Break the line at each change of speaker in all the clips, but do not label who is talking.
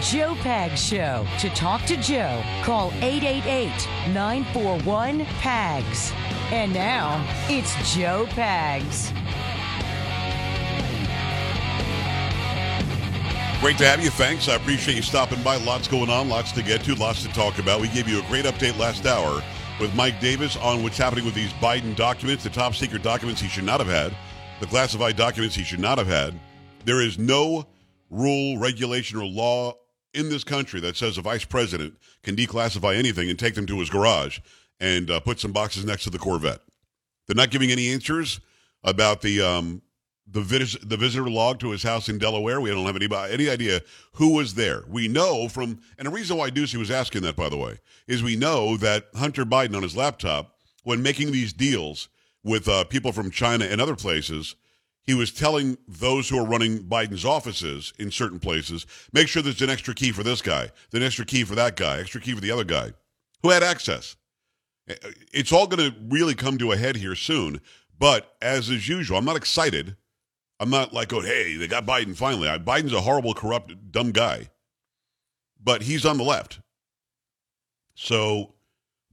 Joe Pags Show. To talk to Joe, call 888 941 PAGS. And now, it's Joe Pags.
Great to have you. Thanks. I appreciate you stopping by. Lots going on, lots to get to, lots to talk about. We gave you a great update last hour with Mike Davis on what's happening with these Biden documents, the top secret documents he should not have had, the classified documents he should not have had. There is no rule, regulation, or law in this country that says a vice president can declassify anything and take them to his garage and uh, put some boxes next to the Corvette. They're not giving any answers about the um, the, vis- the visitor log to his house in Delaware. We don't have any, any idea who was there. We know from, and the reason why Doocy was asking that, by the way, is we know that Hunter Biden on his laptop, when making these deals with uh, people from China and other places, he was telling those who are running Biden's offices in certain places, make sure there's an extra key for this guy, an extra key for that guy, extra key for the other guy who had access. Eh, eh, it's all going to really come to a head here soon. But as is usual, I'm not excited I'm not like, oh, hey, they got Biden finally. Biden's a horrible, corrupt, dumb guy, but he's on the left. So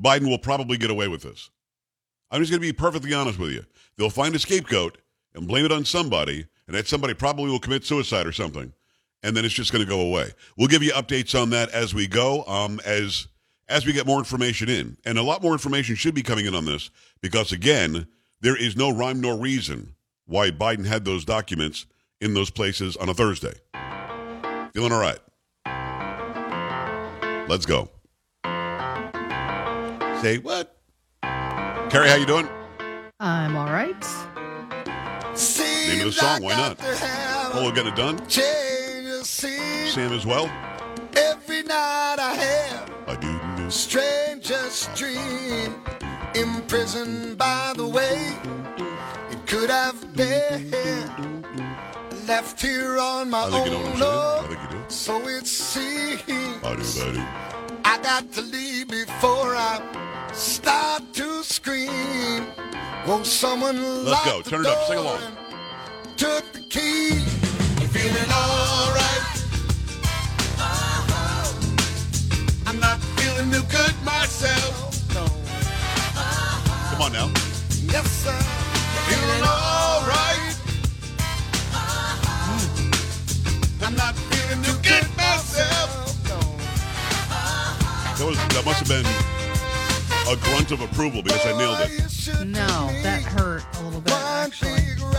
Biden will probably get away with this. I'm just going to be perfectly honest with you. They'll find a scapegoat and blame it on somebody, and that somebody probably will commit suicide or something, and then it's just going to go away. We'll give you updates on that as we go, um, as as we get more information in, and a lot more information should be coming in on this because again, there is no rhyme nor reason why Biden had those documents in those places on a Thursday. Feeling all right. Let's go. Say what? Carrie, how you doing?
I'm all right.
Name of the song, why not? We're getting it done? Sam as well?
Every night I have
I do.
strangest dream imprisoned by the way it could have been left here on my
I think you know what I'm
own.
saying. I think you do.
So it seems
I do, I do.
I got to leave before I start to scream. Won't someone
Let's go.
lock the
Turn it up. Sing
door
along.
And Took the key. I'm feeling alright. Uh-huh. I'm not feeling too good myself. Uh-huh.
Come on now.
Yes, sir. Feeling alright. I'm not feeling too good myself. Uh-huh.
That was that must have been a grunt of approval because I nailed it.
No, that hurt a little bit, actually.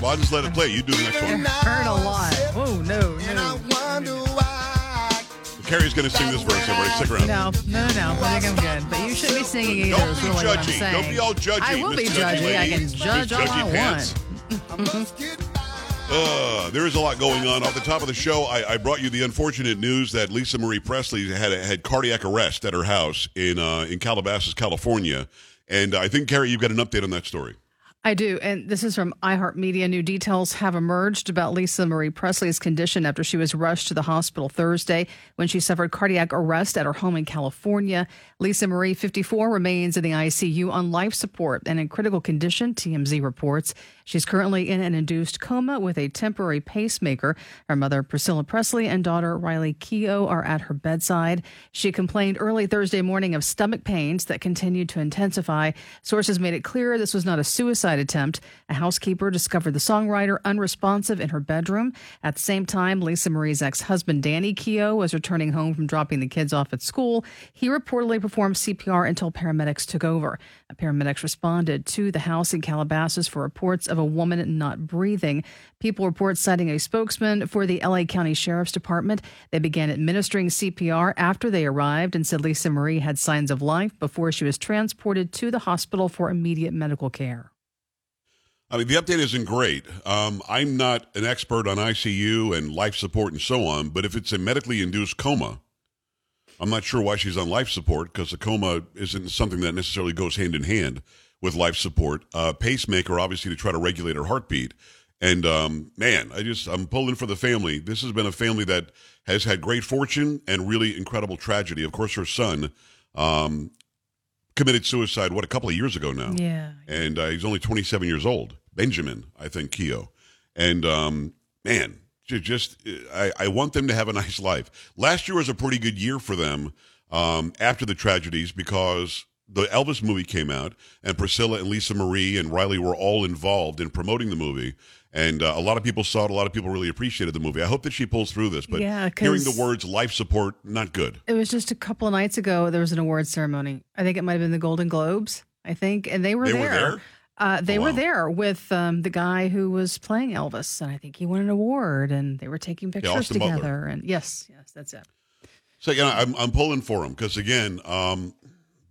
Well, I'll just let it play. You do the next
It
one.
hurt a lot. Oh, no,
And I
no.
wonder why.
Carrie's going to sing this verse. Everybody, stick around.
No, no, no, no. I think I'm good. But you shouldn't be singing either.
Don't be
really what I'm
judgy.
saying.
Don't be all judgy,
I will be
Miss Judgy
judgy. I can judge all I
Pants.
want.
I must get by.
Uh, there is a lot going on. Off the top of the show, I, I brought you the unfortunate news that Lisa Marie Presley had had cardiac arrest at her house in uh, in Calabasas, California, and I think Carrie, you've got an update on that story.
I do. And this is from iHeartMedia. New details have emerged about Lisa Marie Presley's condition after she was rushed to the hospital Thursday when she suffered cardiac arrest at her home in California. Lisa Marie, 54, remains in the ICU on life support and in critical condition, TMZ reports. She's currently in an induced coma with a temporary pacemaker. Her mother, Priscilla Presley, and daughter, Riley Keough, are at her bedside. She complained early Thursday morning of stomach pains that continued to intensify. Sources made it clear this was not a suicide attempt. A housekeeper discovered the songwriter unresponsive in her bedroom. At the same time, Lisa Marie's ex husband, Danny Keough, was returning home from dropping the kids off at school. He reportedly performed CPR until paramedics took over. Paramedics responded to the house in Calabasas for reports of a woman not breathing. People report citing a spokesman for the LA County Sheriff's Department. They began administering CPR after they arrived and said Lisa Marie had signs of life before she was transported to the hospital for immediate medical care.
I mean, the update isn't great. Um, I'm not an expert on ICU and life support and so on, but if it's a medically induced coma, I'm not sure why she's on life support because a coma isn't something that necessarily goes hand in hand with life support. Uh, pacemaker, obviously, to try to regulate her heartbeat. And um, man, I just I'm pulling for the family. This has been a family that has had great fortune and really incredible tragedy. Of course, her son um, committed suicide. What a couple of years ago now
Yeah.
and uh, he's only 27 years old. Benjamin, I think, Keough, And um, man, just I, I want them to have a nice life. Last year was a pretty good year for them um, after the tragedies because the Elvis movie came out, and Priscilla and Lisa Marie and Riley were all involved in promoting the movie. And uh, a lot of people saw it. A lot of people really appreciated the movie. I hope that she pulls through this. But
yeah,
hearing the words life support, not good.
It was just a couple of nights ago. There was an award ceremony. I think it might have been the Golden Globes. I think, and they were
They
there.
were there?
Uh, they
Oh,
were there with um, the guy who was playing Elvis, and I think he won an award. And they were taking pictures
Butler.
together. And yes, yes, that's it.
So, know, I'm, I'm pulling for him because, again, um,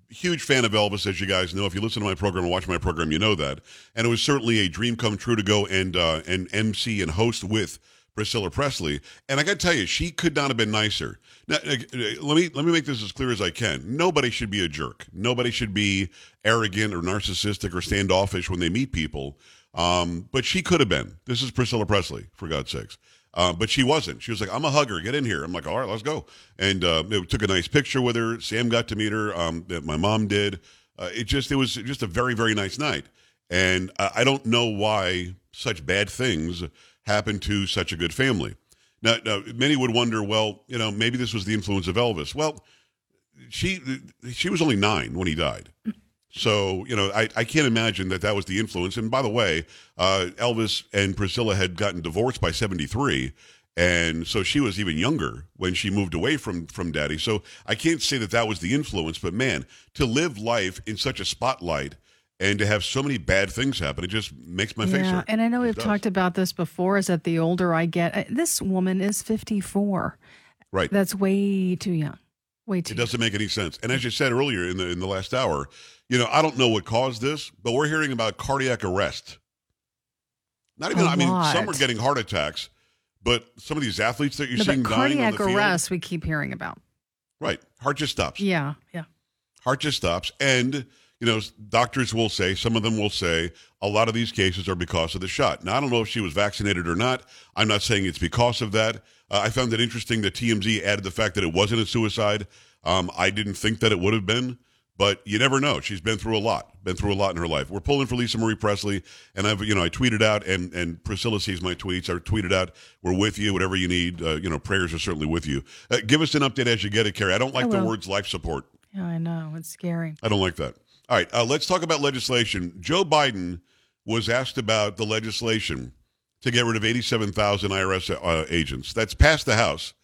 huge fan of Elvis, as you guys know. If you listen to my program and watch my program, you know that. And it was certainly a dream come true to go and uh, and MC and host with Priscilla Presley. And I got to tell you, she could not have been nicer. Now, uh, let me let me make this as clear as I can. Nobody should be a jerk. Nobody should be arrogant or narcissistic or standoffish when they meet people. Um, but she could have been. This is Priscilla Presley, for God's sakes. Uh, but she wasn't. She was like, "I'm a hugger. Get in here." I'm like, "All right, let's go." And uh, it took a nice picture with her. Sam got to meet her. Um, my mom did. Uh, it just it was just a very very nice night. And uh, I don't know why such bad things happen to such a good family. Now, now, many would wonder, well, you know, maybe this was the influence of Elvis. Well, she she was only nine when he died. So, you know, I, I can't imagine that that was the influence. And by the way, uh, Elvis and Priscilla had gotten divorced by 73. And so she was even younger when she moved away from, from daddy. So I can't say that that was the influence, but man, to live life in such a spotlight and to have so many bad things happen, it just makes my face
yeah,
hurt.
and I know
It
we've
does.
talked about this before. Is that the older I get, this woman is 54.
Right.
That's way too young. Way too.
It doesn't make any sense. And as you said earlier in the in the last hour, you know, I don't know what caused this, but we're hearing about cardiac arrest. Not even
A
I mean, some are getting heart attacks, but some of these athletes that you're
No,
seeing dying on
cardiac
the field,
arrest, we keep hearing about.
right? Heart just stops.
Yeah, yeah.
Heart just stops, and you know, doctors will say some of them will say a lot of these cases are because of the shot. Now, I don't know if she was vaccinated or not. I'm not saying it's because of that. Uh, I found it interesting that TMZ added the fact that it wasn't a suicide. Um, I didn't think that it would have been, but you never know. She's been through a lot, been through a lot in her life. We're pulling for Lisa Marie Presley, and I've, you know, I tweeted out, and and Priscilla sees my tweets. I tweeted out, "We're with you. Whatever you need, uh, you know, prayers are certainly with you." Uh, give us an update as you get it, Carrie. I don't like
I
the words life support.
Yeah, I know. It's scary.
I don't like that. All right, uh, let's talk about legislation. Joe Biden was asked about the legislation to get rid of 87,000 IRS uh, agents. That's passed the House,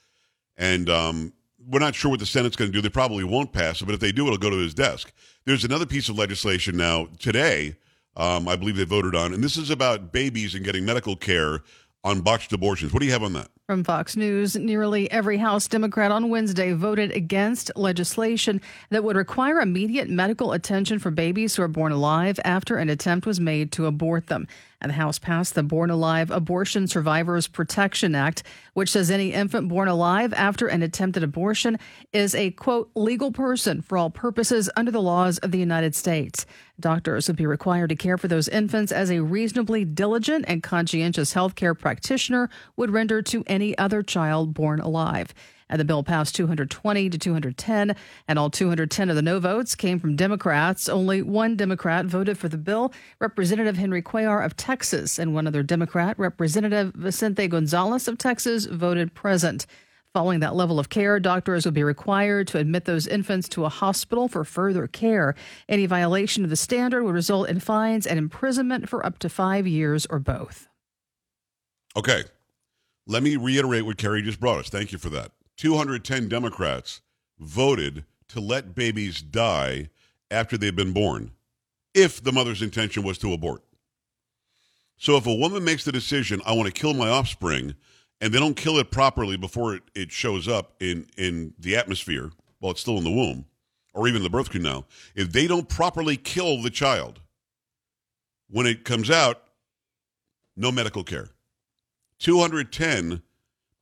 and um, we're not sure what the Senate's going to do. They probably won't pass it, but if they do, it'll go to his desk. There's another piece of legislation now today. Um, I believe they voted on, and this is about babies and getting medical care on botched abortions. What do you have on that?
From Fox News, nearly every House Democrat on Wednesday voted against legislation that would require immediate medical attention for babies who are born alive after an attempt was made to abort them. And the House passed the Born Alive Abortion Survivors Protection Act, which says any infant born alive after an attempted abortion is a, quote, legal person for all purposes under the laws of the United States. Doctors would be required to care for those infants as a reasonably diligent and conscientious healthcare practitioner would render to any other child born alive. And the bill passed 220 to 210, and all 210 of the no votes came from Democrats. Only one Democrat voted for the bill, Representative Henry Cuellar of Texas, and one other Democrat, Representative Vicente Gonzalez of Texas, voted present. Following that level of care, doctors would be required to admit those infants to a hospital for further care. Any violation of the standard would result in fines and imprisonment for up to five years or both.
Okay. Let me reiterate what Carrie just brought us. Thank you for that. 210 Democrats voted to let babies die after they've been born if the mother's intention was to abort. So if a woman makes the decision, I want to kill my offspring, and they don't kill it properly before it, it shows up in, in the atmosphere while it's still in the womb, or even the birth canal, if they don't properly kill the child, when it comes out, no medical care. 210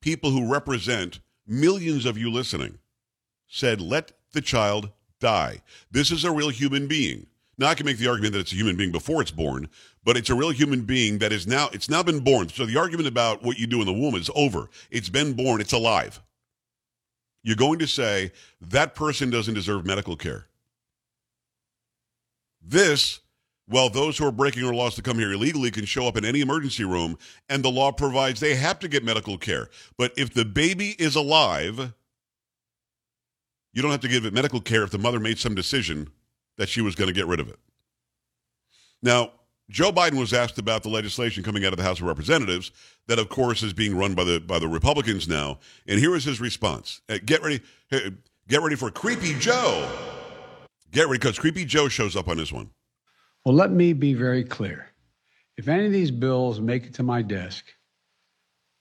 people who represent millions of you listening said, let the child die. This is a real human being. Now I can make the argument that it's a human being before it's born, but it's a real human being that is now it's now been born. So the argument about what you do in the womb is over. It's been born, it's alive. You're going to say that person doesn't deserve medical care. This Well, those who are breaking our laws to come here illegally can show up in any emergency room, and the law provides they have to get medical care. But if the baby is alive, you don't have to give it medical care if the mother made some decision that she was going to get rid of it. Now, Joe Biden was asked about the legislation coming out of the House of Representatives that, of course, is being run by the by the Republicans now, and here is his response: uh, Get ready, get ready for Creepy Joe. Get ready because Creepy Joe shows up on this one.
Well, let me be very clear. If any of these bills make it to my desk,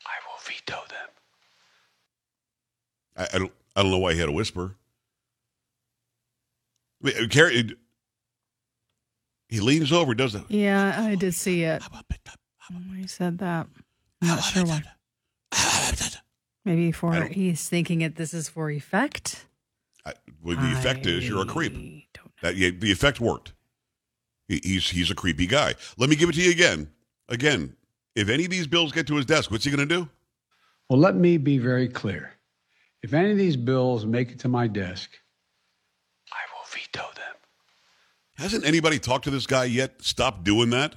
I will veto them.
I, I don't. I don't know why he had a whisper. I mean, Carrie, he leans over, does it?
Yeah, I did see it. He said that. I'm not sure why. Maybe for he's thinking it. This is for effect.
I, well, the effect is you're a creep. That yeah, the effect worked. He, he's he's a creepy guy. Let me give it to you again. Again, if any of these bills get to his desk, what's he going to do?
Well, let me be very clear. If any of these bills make it to my desk, I will veto them.
Hasn't anybody talked to this guy yet? Stop doing that,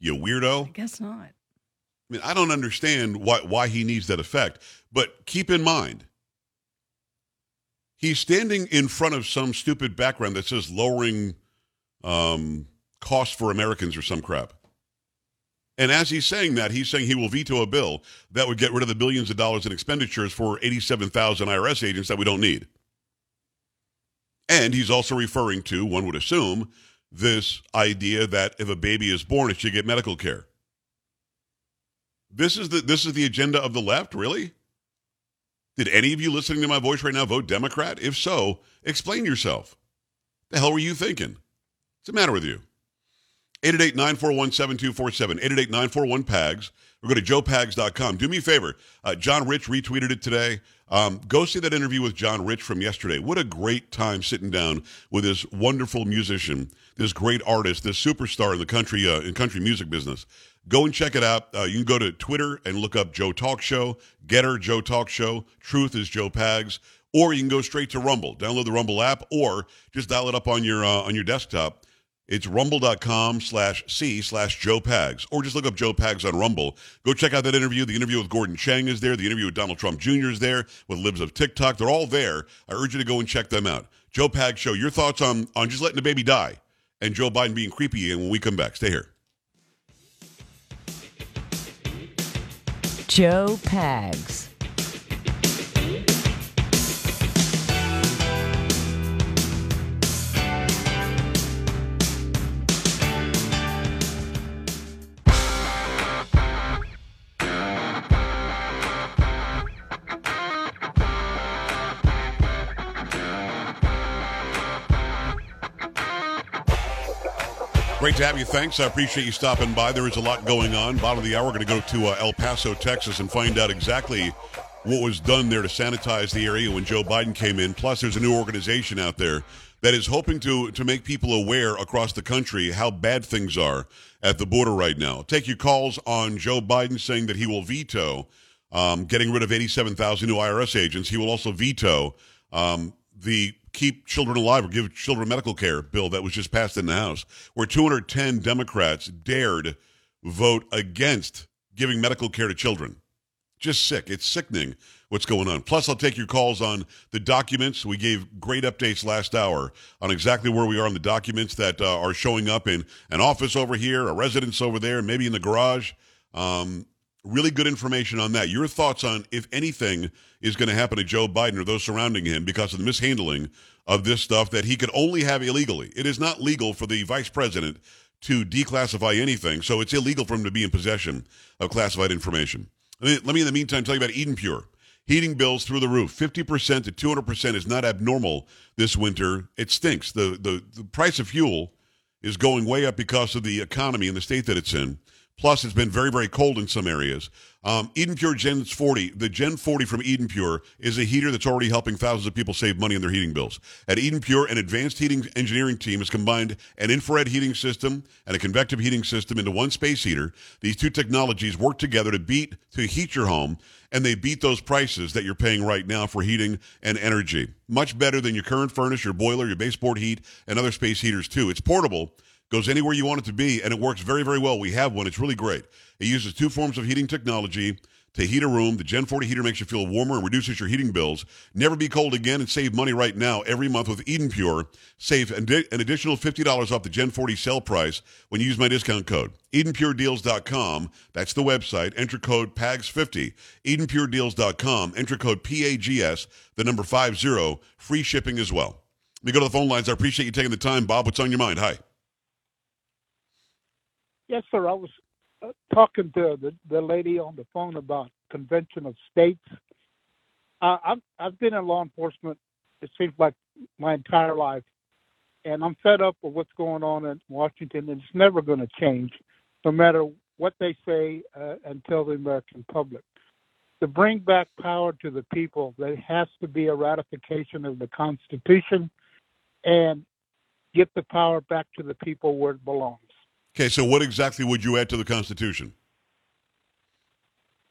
you weirdo.
I guess not. I
mean, I don't understand why why he needs that effect. But keep in mind, he's standing in front of some stupid background that says lowering um, costs for Americans or some crap. And as he's saying that, he's saying he will veto a bill that would get rid of the billions of dollars in expenditures for 87,000 IRS agents that we don't need. And he's also referring to, one would assume, this idea that if a baby is born, it should get medical care. This is the this is the agenda of the left, really? Did any of you listening to my voice right now vote Democrat? If so, explain yourself. The hell were you thinking? What's the matter with you? 888-941-7247, 888-941-PAGS, or go to joepags.com. Do me a favor. Uh, John Rich retweeted it today. Um, go see that interview with John Rich from yesterday. What a great time sitting down with this wonderful musician, this great artist, this superstar in the country uh, in country music business. Go and check it out. Uh, you can go to Twitter and look up Joe Talk Show, Gettr Joe Talk Show, Truth is Joe Pags, or you can go straight to Rumble. Download the Rumble app, or just dial it up on your uh, on your desktop it's rumble.com slash C slash Joe Pags, or just look up Joe Pags on Rumble. Go check out that interview. The interview with Gordon Chang is there. The interview with Donald Trump Jr. is there, with Libs of TikTok. They're all there. I urge you to go and check them out. Joe Pags Show. Your thoughts on, on just letting the baby die and Joe Biden being creepy. And when we come back, stay here.
Joe Pags.
Great to have you. Thanks. I appreciate you stopping by. There is a lot going on. Bottom of the hour, we're going to go to uh, El Paso, Texas, and find out exactly what was done there to sanitize the area when Joe Biden came in. Plus, there's a new organization out there that is hoping to to make people aware across the country how bad things are at the border right now. Take your calls on Joe Biden saying that he will veto um, getting rid of 87,000 new IRS agents. He will also veto um, the keep children alive or give children medical care bill that was just passed in the House, where 210 Democrats dared vote against giving medical care to children. Just sick. It's sickening what's going on. Plus, I'll take your calls on the documents. We gave great updates last hour on exactly where we are on the documents that uh, are showing up in an office over here, a residence over there, maybe in the garage. Um, really good information on that. Your thoughts on if anything is going to happen to Joe Biden or those surrounding him because of the mishandling of this stuff that he could only have illegally. It is not legal for the vice president to declassify anything, so it's illegal for him to be in possession of classified information. Let me, in the meantime, tell you about Eden Pure. Heating bills through the roof, 50% to 200% is not abnormal this winter. It stinks. The, the, the price of fuel is going way up because of the economy and the state that it's in. Plus, it's been very, very cold in some areas. Um, Eden Pure Gen 40, the Gen 40 from Eden Pure is a heater that's already helping thousands of people save money on their heating bills. At Eden Pure, an advanced heating engineering team has combined an infrared heating system and a convective heating system into one space heater. These two technologies work together to beat to heat your home, and they beat those prices that you're paying right now for heating and energy. Much better than your current furnace, your boiler, your baseboard heat, and other space heaters too. It's portable Goes anywhere you want it to be, and it works very, very well. We have one. It's really great. It uses two forms of heating technology to heat a room. The Gen 40 heater makes you feel warmer and reduces your heating bills. Never be cold again and save money right now every month with Eden Pure. Save an additional $50 off the Gen 40 sale price when you use my discount code. EdenPureDeals.com. That's the website. Enter code PAGS50. EdenPureDeals.com. Enter code PAGS, the number 50. Free shipping as well. Let me go to the phone lines. I appreciate you taking the time. Bob, what's on your mind? Hi.
Yes, sir. I was talking to the, the lady on the phone about convention of states. Uh, I've I've been in law enforcement. It seems like my entire life, and I'm fed up with what's going on in Washington. And it's never going to change, no matter what they say uh, and tell the American public. To bring back power to the people, there has to be a ratification of the Constitution, and get the power back to the people where it belongs.
Okay, so what exactly would you add to the Constitution?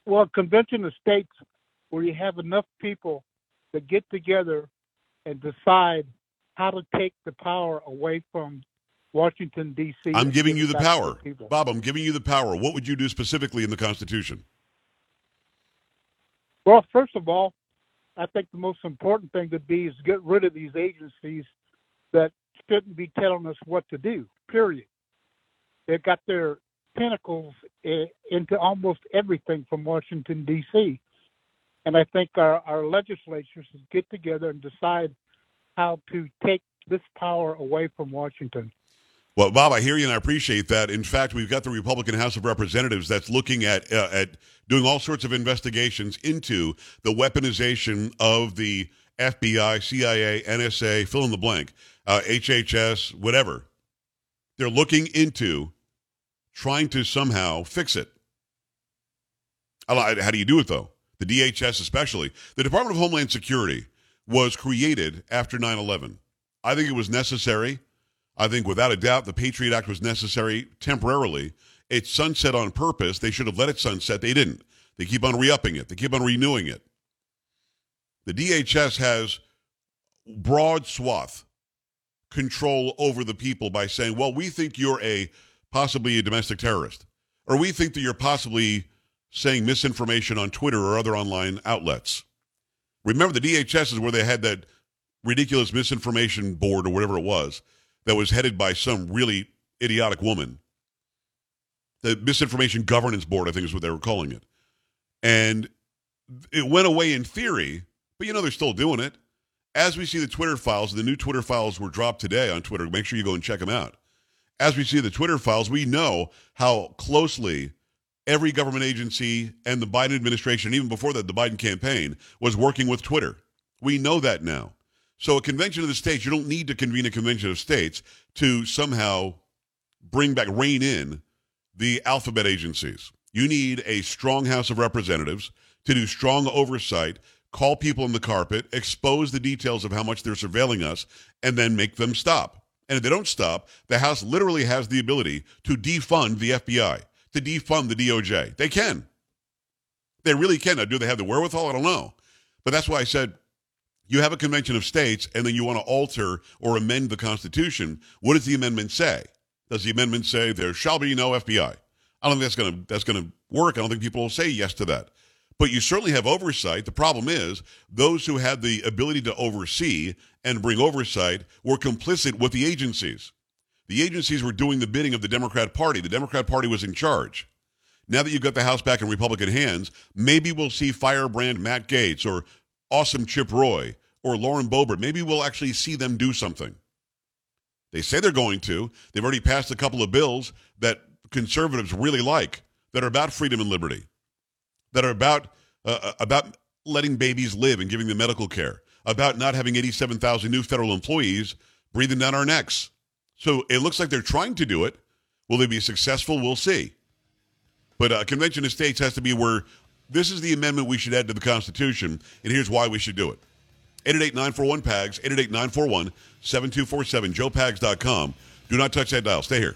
Well, convention of states where you have enough people that get together and decide how to take the power away from Washington D.C.
I'm giving you the power, Bob. I'm giving you the power. What would you do specifically in the Constitution?
Well, first of all, I think the most important thing to be is get rid of these agencies that shouldn't be telling us what to do. Period. They've got their tentacles into almost everything from Washington D.C. And I think our, our legislatures should get together and decide how to take this power away from Washington.
Well, Bob, I hear you and I appreciate that. In fact, we've got the Republican House of Representatives that's looking at uh, at doing all sorts of investigations into the weaponization of the FBI, CIA, NSA, fill in the blank, uh, HHS, whatever, they're looking into trying to somehow fix it. How do you do it, though? The DHS, especially. The Department of Homeland Security was created after 9 11. I think it was necessary. I think, without a doubt, the Patriot Act was necessary temporarily. It sunset on purpose. They should have let it sunset. They didn't. They keep on re upping it, they keep on renewing it. The DHS has broad swath control over the people by saying, well, we think you're a possibly a domestic terrorist, or we think that you're possibly saying misinformation on Twitter or other online outlets. Remember, the DHS is where they had that ridiculous misinformation board or whatever it was that was headed by some really idiotic woman. The misinformation governance board, I think, is what they were calling it. And it went away in theory, but you know they're still doing it as we see the Twitter files, the new Twitter files were dropped today on Twitter. Make sure you go and check them out. As we see the Twitter files, we know how closely every government agency and the Biden administration, even before that, the Biden campaign, was working with Twitter. We know that now. So, a convention of the states, you don't need to convene a convention of states to somehow bring back, rein in the alphabet agencies. You need a strong House of Representatives to do strong oversight call people on the carpet, expose the details of how much they're surveilling us, and then make them stop. And if they don't stop, the House literally has the ability to defund the FBI, to defund the DOJ. They can. They really can. Now, do they have the wherewithal? I don't know. But that's why I said you have a convention of states and then you want to alter or amend the Constitution. What does the amendment say? Does the amendment say there shall be no FBI? I don't think that's going to that's going to work. I don't think people will say yes to that but you certainly have oversight. The problem is those who had the ability to oversee and bring oversight were complicit with the agencies. The agencies were doing the bidding of the Democrat Party. The Democrat Party was in charge. Now that you've got the House back in Republican hands, maybe we'll see firebrand Matt Gaetz or awesome Chip Roy or Lauren Boebert. Maybe we'll actually see them do something. They say they're going to. They've already passed a couple of bills that conservatives really like that are about freedom and liberty that are about uh, uh, about letting babies live and giving them medical care, about not having 87,000 new federal employees breathing down our necks. So it looks like they're trying to do it. Will they be successful? We'll see. But a uh, convention of states has to be where this is the amendment we should add to the Constitution, and here's why we should do it. 888-941-PAGS, 888-941-7247, joepags.com. Do not touch that dial. Stay here.